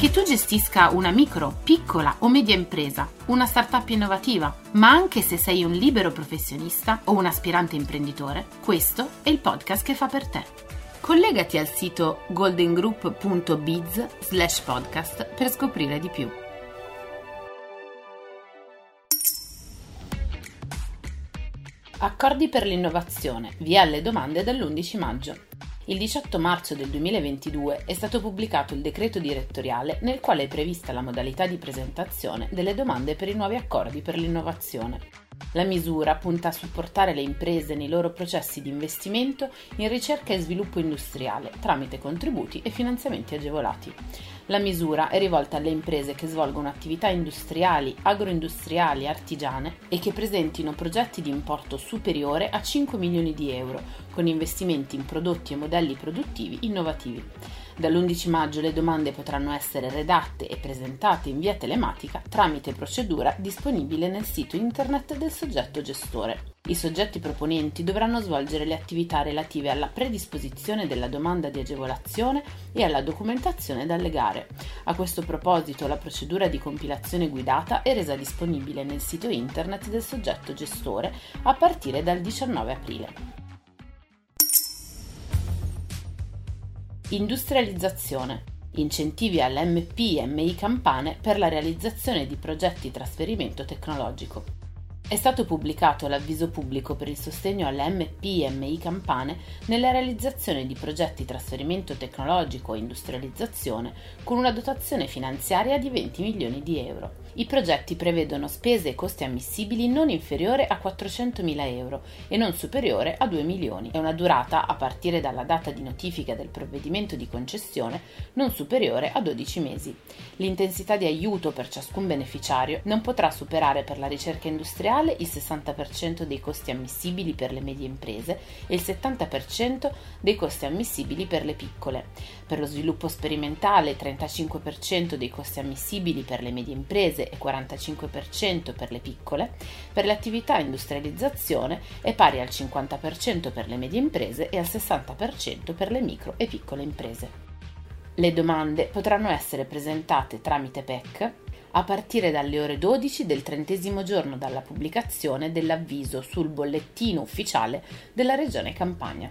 Che tu gestisca una micro, piccola o media impresa, una startup innovativa, ma anche se sei un libero professionista o un aspirante imprenditore, questo è il podcast che fa per te. Collegati al sito goldengroup.biz slash podcast per scoprire di più. Accordi per l'innovazione, via alle domande dall'11 maggio. Il 18 marzo del 2022 è stato pubblicato il decreto direttoriale nel quale è prevista la modalità di presentazione delle domande per i nuovi accordi per l'innovazione. La misura punta a supportare le imprese nei loro processi di investimento in ricerca e sviluppo industriale tramite contributi e finanziamenti agevolati. La misura è rivolta alle imprese che svolgono attività industriali, agroindustriali, artigiane e che presentino progetti di importo superiore a 5 milioni di euro, con investimenti in prodotti e modelli produttivi innovativi. Dall'11 maggio le domande potranno essere redatte e presentate in via telematica tramite procedura disponibile nel sito internet del soggetto gestore. I soggetti proponenti dovranno svolgere le attività relative alla predisposizione della domanda di agevolazione e alla documentazione da allegare. A questo proposito la procedura di compilazione guidata è resa disponibile nel sito internet del soggetto gestore a partire dal 19 aprile. Industrializzazione. Incentivi all'MP e MI Campane per la realizzazione di progetti trasferimento tecnologico. È stato pubblicato l'avviso pubblico per il sostegno alle MPMI Campane nella realizzazione di progetti trasferimento tecnologico e industrializzazione con una dotazione finanziaria di 20 milioni di euro. I progetti prevedono spese e costi ammissibili non inferiore a 400.000 euro e non superiore a 2 milioni e una durata, a partire dalla data di notifica del provvedimento di concessione, non superiore a 12 mesi. L'intensità di aiuto per ciascun beneficiario non potrà superare per la ricerca industriale il 60% dei costi ammissibili per le medie imprese e il 70% dei costi ammissibili per le piccole. Per lo sviluppo sperimentale 35% dei costi ammissibili per le medie imprese e 45% per le piccole, per le attività industrializzazione è pari al 50% per le medie imprese e al 60% per le micro e piccole imprese. Le domande potranno essere presentate tramite PEC a partire dalle ore 12 del trentesimo giorno dalla pubblicazione dell'avviso sul bollettino ufficiale della Regione Campania.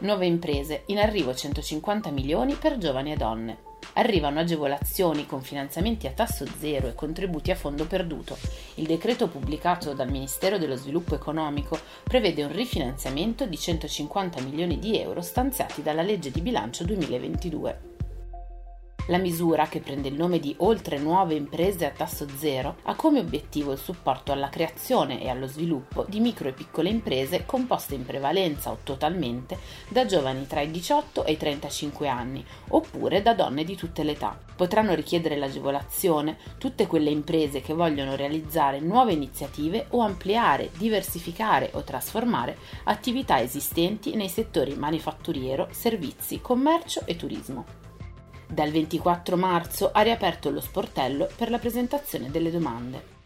Nuove imprese, in arrivo 150 milioni per giovani e donne. Arrivano agevolazioni con finanziamenti a tasso zero e contributi a fondo perduto. Il decreto pubblicato dal Ministero dello Sviluppo Economico prevede un rifinanziamento di 150 milioni di euro stanziati dalla legge di bilancio 2022. La misura, che prende il nome di Oltre Nuove Imprese a Tasso Zero, ha come obiettivo il supporto alla creazione e allo sviluppo di micro e piccole imprese composte in prevalenza o totalmente da giovani tra i 18 e i 35 anni, oppure da donne di tutte le età. Potranno richiedere l'agevolazione tutte quelle imprese che vogliono realizzare nuove iniziative o ampliare, diversificare o trasformare attività esistenti nei settori manifatturiero, servizi, commercio e turismo. Dal 24 marzo ha riaperto lo sportello per la presentazione delle domande.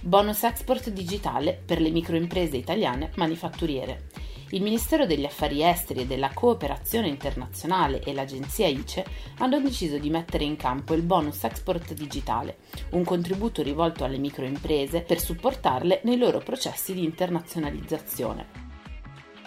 Bonus export digitale per le microimprese italiane manifatturiere. Il Ministero degli Affari Esteri e della Cooperazione Internazionale e l'agenzia ICE hanno deciso di mettere in campo il bonus export digitale, un contributo rivolto alle microimprese per supportarle nei loro processi di internazionalizzazione.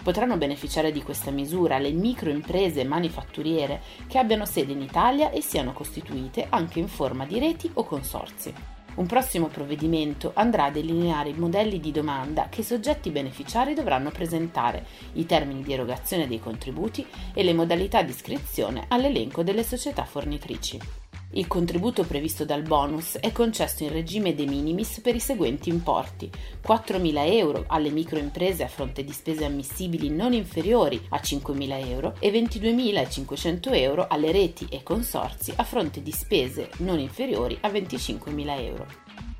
Potranno beneficiare di questa misura le microimprese manifatturiere che abbiano sede in Italia e siano costituite anche in forma di reti o consorzi. Un prossimo provvedimento andrà a delineare i modelli di domanda che i soggetti beneficiari dovranno presentare, i termini di erogazione dei contributi e le modalità di iscrizione all'elenco delle società fornitrici. Il contributo previsto dal bonus è concesso in regime de minimis per i seguenti importi: 4.000 euro alle microimprese a fronte di spese ammissibili non inferiori a 5.000 euro e 22.500 euro alle reti e consorzi a fronte di spese non inferiori a 25.000 euro.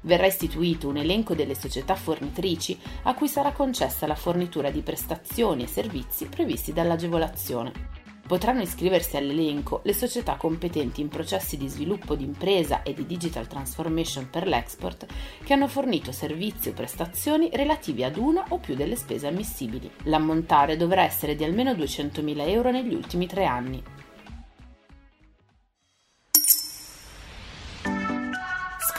Verrà istituito un elenco delle società fornitrici a cui sarà concessa la fornitura di prestazioni e servizi previsti dall'agevolazione. Potranno iscriversi all'elenco le società competenti in processi di sviluppo di impresa e di digital transformation per l'export che hanno fornito servizi o prestazioni relativi ad una o più delle spese ammissibili. L'ammontare dovrà essere di almeno 200.000 euro negli ultimi tre anni.